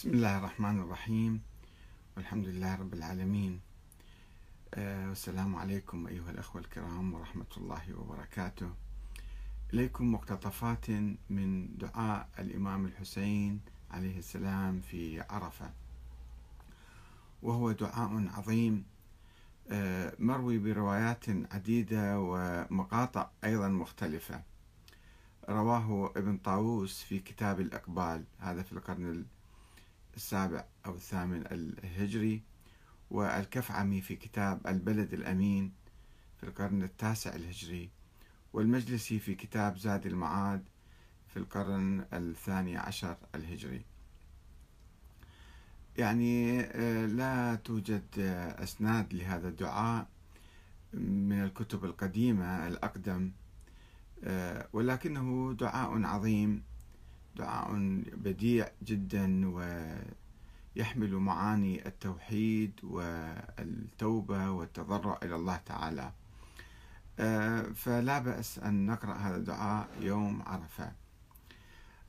بسم الله الرحمن الرحيم. والحمد لله رب العالمين. آه، والسلام عليكم أيها الأخوة الكرام ورحمة الله وبركاته. إليكم مقتطفات من دعاء الإمام الحسين عليه السلام في عرفة. وهو دعاء عظيم. آه، مروي بروايات عديدة ومقاطع أيضا مختلفة. رواه ابن طاووس في كتاب الأقبال هذا في القرن السابع أو الثامن الهجري والكفعمي في كتاب البلد الأمين في القرن التاسع الهجري والمجلسي في كتاب زاد المعاد في القرن الثاني عشر الهجري. يعني آه، لا توجد آه، أسناد لهذا الدعاء من الكتب القديمة الأقدم آه، ولكنه دعاء عظيم دعاء بديع جدا ويحمل معاني التوحيد والتوبة والتضرع إلى الله تعالى. آه، فلا بأس أن نقرأ هذا الدعاء يوم عرفة.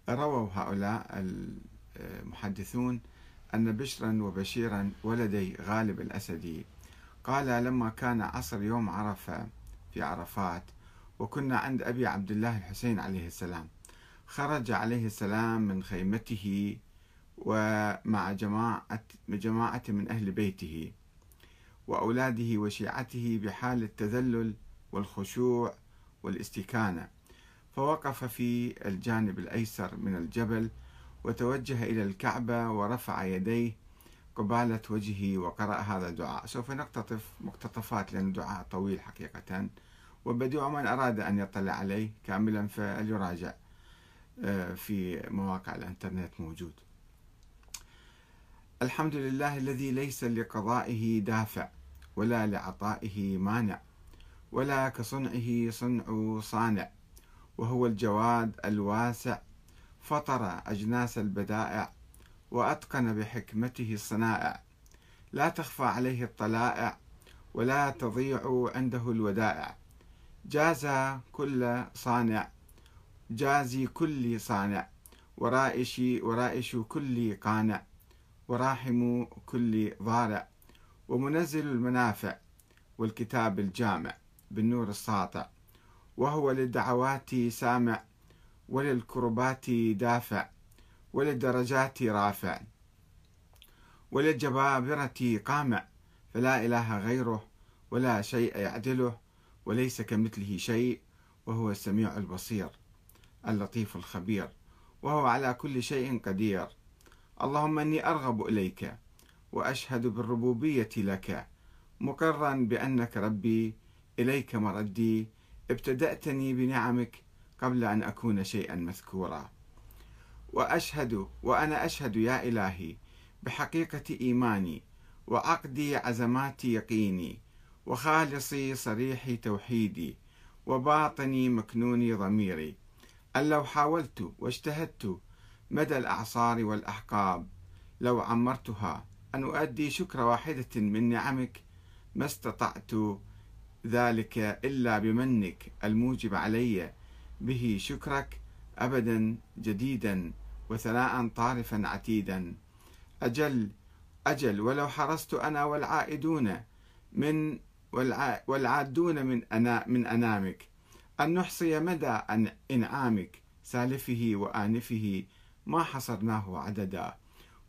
رووا هؤلاء المحدثون أن بشرا وبشيرا ولدي غالب الأسدي قال لما كان عصر يوم عرفة في عرفات وكنا عند أبي عبد الله الحسين عليه السلام خرج عليه السلام من خيمته ومع جماعة, جماعة من أهل بيته وأولاده وشيعته بحال التذلل والخشوع والاستكانة. فوقف في الجانب الأيسر من الجبل وتوجه إلى الكعبة ورفع يديه قبالة وجهه وقرأ هذا الدعاء. سوف نقتطف مقتطفات لأن الدعاء طويل حقيقة وبديع من أراد أن يطلع عليه كاملا فليراجع. في مواقع الإنترنت موجود. الحمد لله الذي ليس لقضائه دافع ولا لعطائه مانع ولا كصنعه صنع صانع وهو الجواد الواسع فطر أجناس البدائع وأتقن بحكمته الصنائع لا تخفى عليه الطلائع ولا تضيع عنده الودائع. جاز كل صانع جازي كل صانع ورائش ورائش كل قانع وراحم كل ضارع ومنزل المنافع والكتاب الجامع بالنور الساطع وهو للدعوات سامع وللكربات دافع وللدرجات رافع وللجبابرة قامع فلا إله غيره ولا شيء يعدله وليس كمثله شيء وهو السميع البصير. اللطيف الخبير وهو على كل شيء قدير. اللهم إني أرغب إليك وأشهد بالربوبية لك مقرا بأنك ربي إليك مردي ابتدأتني بنعمك قبل أن أكون شيئا مذكورا. وأشهد وأنا أشهد يا إلهي بحقيقة إيماني وعقدي عزمات يقيني وخالصي صريح توحيدي وباطني مكنون ضميري. أن لو حاولت واجتهدت مدى الأعصار والأحقاب لو عمرتها أن أؤدي شكر واحدة من نعمك ما استطعت ذلك إلا بمنك الموجب علي به شكرك أبدا جديدا وثناء طارفا عتيدا. أجل أجل ولو حرصت أنا والعائدون من والعادون من أنا من أنامك أن نحصي مدى إنعامك سالفه وآنفه ما حصرناه عددا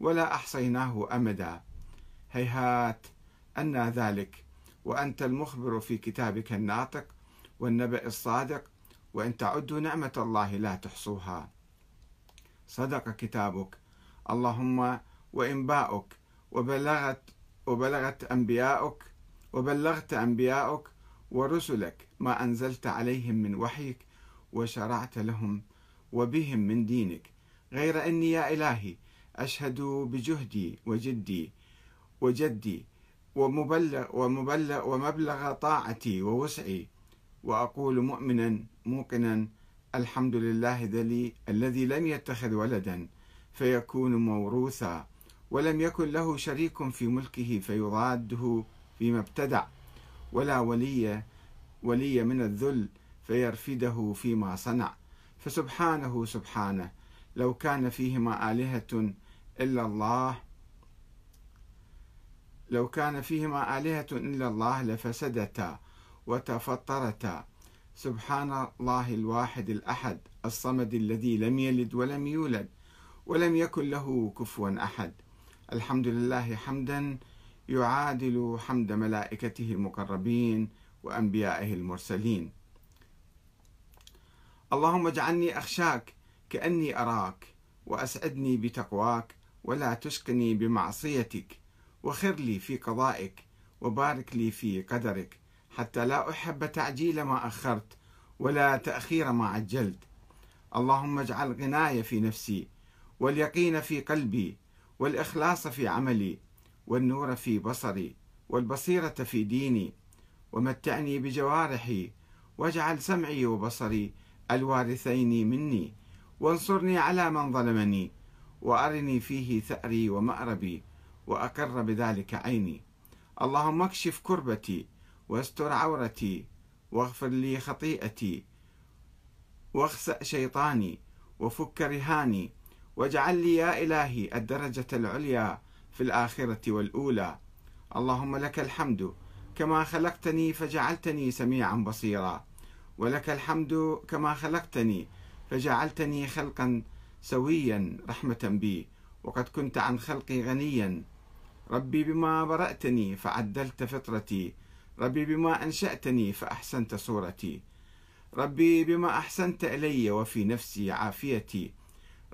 ولا أحصيناه أمدا. هيهات أن ذلك وأنت المخبر في كتابك الناطق والنبأ الصادق وإن تعدوا نعمة الله لا تحصوها. صدق كتابك. اللهم وإنباؤك وبلغت وبلغت أنبياؤك وبلغت أنبياؤك ورسلك ما أنزلت عليهم من وحيك وشرعت لهم وبهم من دينك. غير أني يا إلهي أشهد بجهدي وجدي وجدي ومبلغ ومبلغ ومبلغ طاعتي ووسعي. وأقول مؤمنا موقنا الحمد لله ذلي الذي لم يتخذ ولدا فيكون موروثا ولم يكن له شريك في ملكه فيضاده فيما ابتدع. ولا ولي ولي من الذل فيرفده فيما صنع. فسبحانه سبحانه لو كان فيهما آلهة إلا الله لو كان فيهما آلهة إلا الله لفسدتا وتفطرتا. سبحان الله الواحد الأحد الصمد الذي لم يلد ولم يولد ولم يكن له كفوا أحد. الحمد لله حمدا يعادل حمد ملائكته المقربين وأنبيائه المرسلين. اللهم اجعلني أخشاك كأني أراك وأسعدني بتقواك ولا تشقني بمعصيتك وخر لي في قضائك وبارك لي في قدرك حتى لا أحب تعجيل ما أخرت ولا تأخير ما عجلت. اللهم اجعل غناي في نفسي واليقين في قلبي والإخلاص في عملي والنور في بصري والبصيرة في ديني ومتعني بجوارحي واجعل سمعي وبصري الوارثين مني وانصرني على من ظلمني وأرني فيه ثأري ومأربي وأقر بذلك عيني. اللهم اكشف كربتي واستر عورتي واغفر لي خطيئتي واخسأ شيطاني وفك رهاني واجعل لي يا إلهي الدرجة العليا في الآخرة والأولى. اللهم لك الحمد كما خلقتني فجعلتني سميعا بصيرا. ولك الحمد كما خلقتني فجعلتني خلقا سويا رحمة بي. وقد كنت عن خلقي غنيا. ربي بما برأتني فعدلت فطرتي. ربي بما أنشأتني فأحسنت صورتي. ربي بما أحسنت إلي وفي نفسي عافيتي.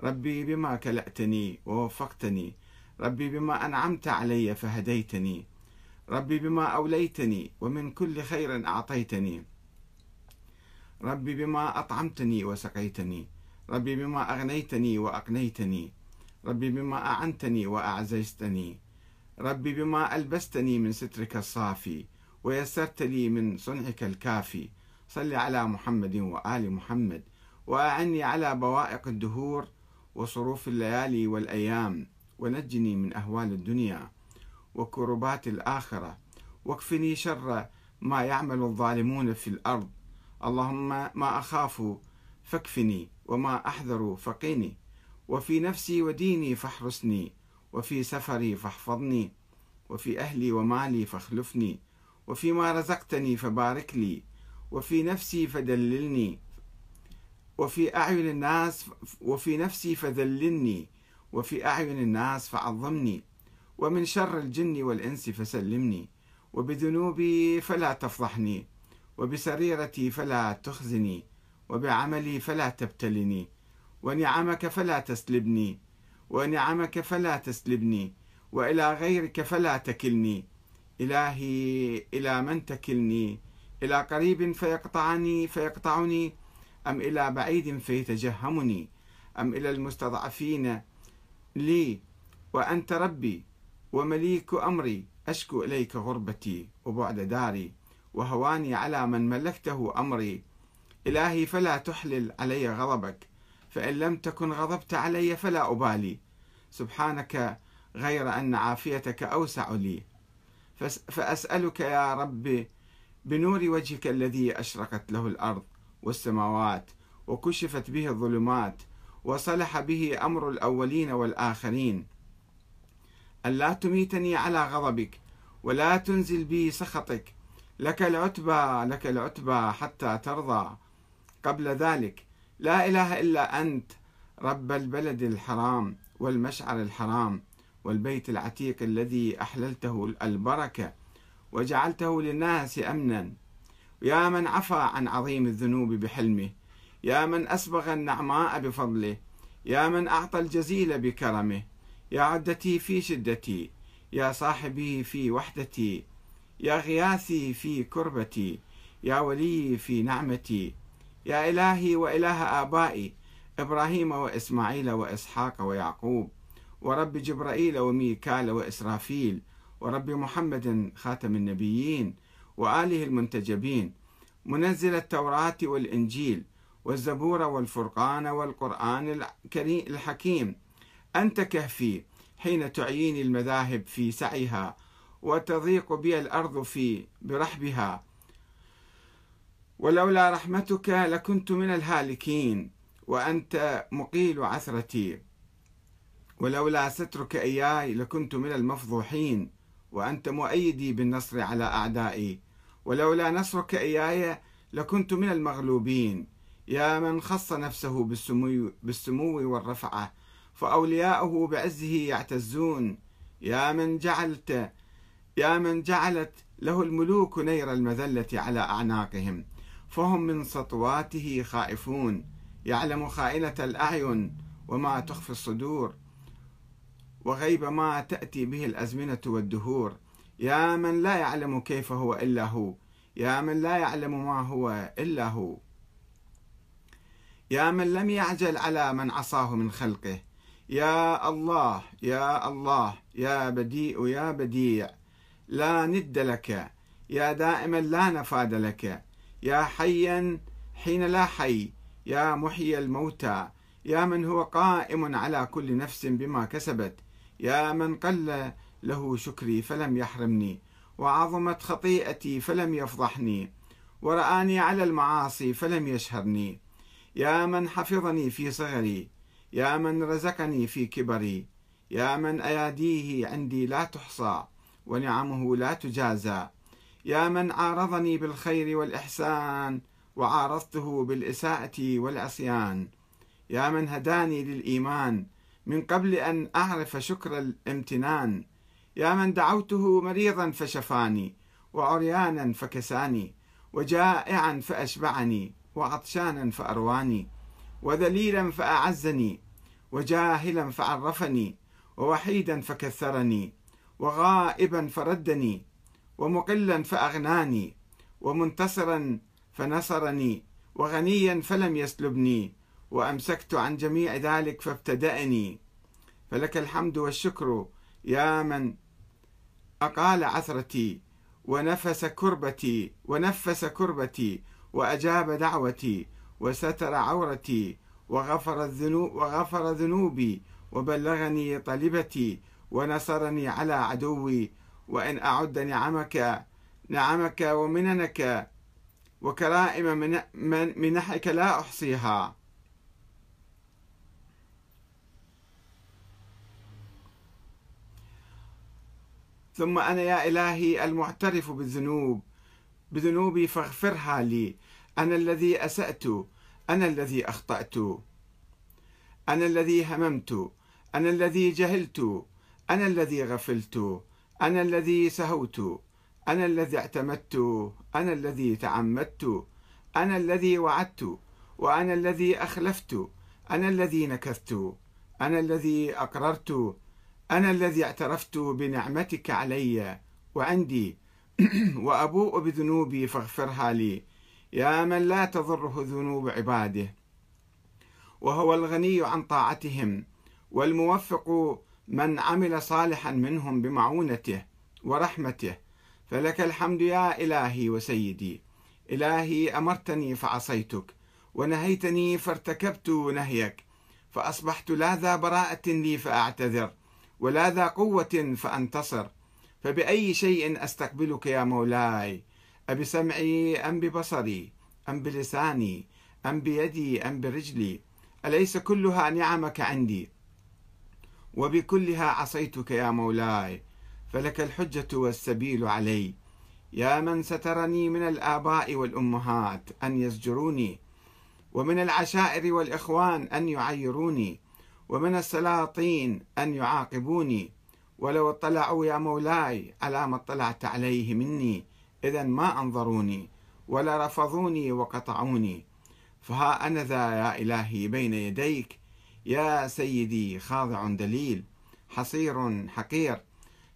ربي بما كلأتني ووفقتني. ربي بما أنعمت علي فهديتني. ربي بما أوليتني ومن كل خير أعطيتني. ربي بما أطعمتني وسقيتني. ربي بما أغنيتني وأقنيتني. ربي بما أعنتني وأعززتني. ربي بما ألبستني من سترك الصافي ويسرت لي من صنعك الكافي. صل على محمد وآل محمد وأعني على بوائق الدهور وصروف الليالي والأيام. ونجني من أهوال الدنيا وكربات الآخرة. واكفني شر ما يعمل الظالمون في الأرض. اللهم ما أخاف فاكفني وما أحذر فقيني. وفي نفسي وديني فاحرسني. وفي سفري فاحفظني. وفي أهلي ومالي فاخلفني. وفيما رزقتني فبارك لي. وفي نفسي فدللني. وفي أعين الناس وفي نفسي فذللني. وفي أعين الناس فعظمني ومن شر الجن والإنس فسلمني وبذنوبي فلا تفضحني وبسريرتي فلا تخزني وبعملي فلا تبتلني ونعمك فلا تسلبني ونعمك فلا تسلبني وإلى غيرك فلا تكلني. إلهي إلى من تكلني؟ إلى قريب فيقطعني فيقطعني؟ أم إلى بعيد فيتجهمني؟ أم إلى المستضعفين لي وأنت ربي ومليك أمري أشكو إليك غربتي وبعد داري وهواني على من ملكته أمري. إلهي فلا تحلل علي غضبك فإن لم تكن غضبت علي فلا أبالي. سبحانك غير أن عافيتك أوسع لي. فأسألك يا رب بنور وجهك الذي أشرقت له الأرض والسماوات وكشفت به الظلمات وصلح به أمر الأولين والآخرين. الا تميتني على غضبك ولا تنزل بي سخطك. لك العتبى لك العتبى حتى ترضى. قبل ذلك لا إله إلا أنت رب البلد الحرام والمشعر الحرام والبيت العتيق الذي أحللته البركة وجعلته للناس أمنا. يا من عفى عن عظيم الذنوب بحلمه يا من أسبغ النعماء بفضله يا من أعطى الجزيل بكرمه يا عدتي في شدتي يا صاحبي في وحدتي يا غياثي في كربتي يا ولي في نعمتي يا إلهي وإله آبائي إبراهيم وإسماعيل وإسحاق ويعقوب ورب جبرائيل وميكال وإسرافيل ورب محمد خاتم النبيين وآله المنتجبين منزل التوراة والإنجيل والزبور والفرقان والقرآن الكريم الحكيم. أنت كهفي حين تعييني المذاهب في سعيها وتضيق بي الأرض في برحبها. ولولا رحمتك لكنت من الهالكين وأنت مقيل عثرتي. ولولا سترك إياي لكنت من المفضوحين وأنت مؤيدي بالنصر على أعدائي. ولولا نصرك إياي لكنت من المغلوبين. يا من خص نفسه بالسمو, بالسمو والرفعة فأولياؤه بعزه يعتزون. يا من جعلت يا من جعلت له الملوك نير المذلة على أعناقهم فهم من سطواته خائفون. يعلم خائنة الأعين وما تخفي الصدور وغيب ما تأتي به الأزمنة والدهور. يا من لا يعلم كيف هو إلا هو يا من لا يعلم ما هو إلا هو. يا من لم يعجل على من عصاه من خلقه. يا الله يا الله يا بديء يا بديع لا ند لك. يا دائما لا نفاد لك. يا حيا حين لا حي. يا محيي الموتى. يا من هو قائم على كل نفس بما كسبت. يا من قل له شكري فلم يحرمني. وعظمت خطيئتي فلم يفضحني. ورآني على المعاصي فلم يشهرني. يا من حفظني في صغري يا من رزقني في كبري يا من أياديه عندي لا تحصى ونعمه لا تجازى يا من عارضني بالخير والإحسان وعارضته بالإساءة والعصيان يا من هداني للإيمان من قبل أن أعرف شكر الامتنان يا من دعوته مريضا فشفاني وعريانا فكساني وجائعا فأشبعني وعطشانا فأرواني وذليلا فأعزني وجاهلا فعرفني ووحيدا فكثرني وغائبا فردني ومقلا فأغناني ومنتصرا فنصرني وغنيا فلم يسلبني وأمسكت عن جميع ذلك فابتدأني. فلك الحمد والشكر يا من أقال عثرتي ونفس كربتي ونفس كربتي وأجاب دعوتي وستر عورتي وغفر الذنوب وغفر ذنوبي وبلغني طلبتي ونصرني على عدوي وإن أعد نعمك نعمك ومننك وكرائم من منحك لا أحصيها. ثم أنا يا إلهي المعترف بالذنوب بذنوبي فاغفرها لي أنا الذي أسأت أنا الذي أخطأت أنا الذي هممت أنا الذي جهلت أنا الذي غفلت أنا الذي سهوت أنا الذي اعتمدت أنا الذي تعمدت أنا الذي وعدت وأنا الذي أخلفت أنا الذي نكثت أنا الذي أقررت أنا الذي اعترفت بنعمتك علي وعندي وأبوء بذنوبي فاغفرها لي يا من لا تضره ذنوب عباده. وهو الغني عن طاعتهم والموفق من عمل صالحا منهم بمعونته ورحمته. فلك الحمد يا إلهي وسيدي. إلهي أمرتني فعصيتك ونهيتني فارتكبت نهيك. فأصبحت لا ذا براءة لي فأعتذر ولا ذا قوة فأنتصر. فبأي شيء أستقبلك يا مولاي؟ أبسمعي أم ببصري أم بلساني أم بيدي أم برجلي. أليس كلها نعمك عندي؟ وبكلها عصيتك يا مولاي فلك الحجة والسبيل علي. يا من سترني من الآباء والأمهات أن يزجروني ومن العشائر والإخوان أن يعيروني ومن السلاطين أن يعاقبوني. ولو اطلعوا يا مولاي على ما اطلعت عليه مني؟ إذا ما أنظروني ولا رفضوني وقطعوني. فها أنا ذا يا إلهي بين يديك. يا سيدي خاضع دليل حصير حقير.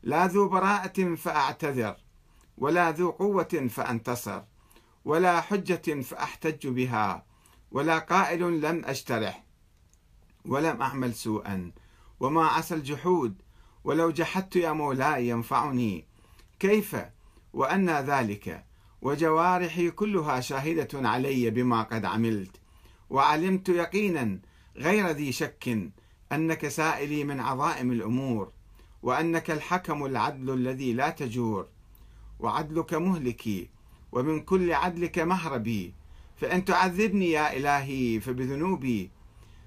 لا ذو براءة فأعتذر ولا ذو قوة فأنتصر ولا حجة فأحتج بها ولا قائل لم أجترح ولم أعمل سوءا وما عسى الجحود ولو جحدت يا مولاي ينفعني. كيف؟ وأن ذلك. وجوارحي كلها شاهدة علي بما قد عملت. وعلمت يقينا غير ذي شك أنك سائلي من عظائم الأمور وأنك الحكم العدل الذي لا تجور. وعدلك مهلكي ومن كل عدلك مهربي. فإن تعذبني يا إلهي فبذنوبي.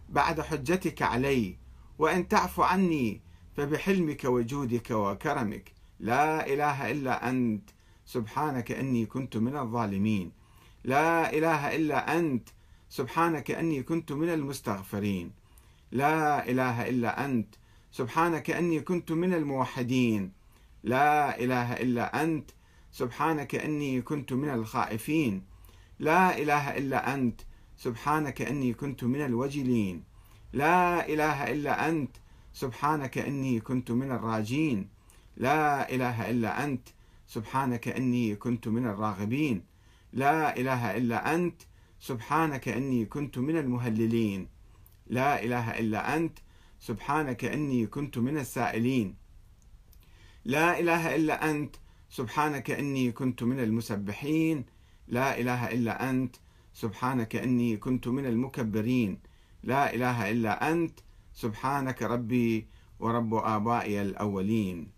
بعد حجتك علي وإن تعفو عني فبحلمك وجودك وكرمك. لا إله إلا أنت. سبحانك إني كنت من الظالمين. لا إله إلا أنت. سبحانك أني كنت من المستغفرين. لا إله إلا أنت. سبحانك أني كنت من الموحدين. لا إله إلا أنت. سبحانك أني كنت من الخائفين. لا إله إلا أنت. سبحانك أني كنت من الوجلين. لا إله إلا أنت. سبحانك إني كنت من الراجين. لا إله إلا أنت. سبحانك إني كنت من الراغبين. لا إله إلا أنت. سبحانك إني كنت من المهللين. لا إله إلا أنت. سبحانك إني كنت من السائلين. لا إله إلا أنت. سبحانك إني كنت من المسبحين. لا إله إلا أنت. سبحانك إني كنت من المكبرين. لا إله إلا أنت. سبحانك ربي ورب آبائي الأولين.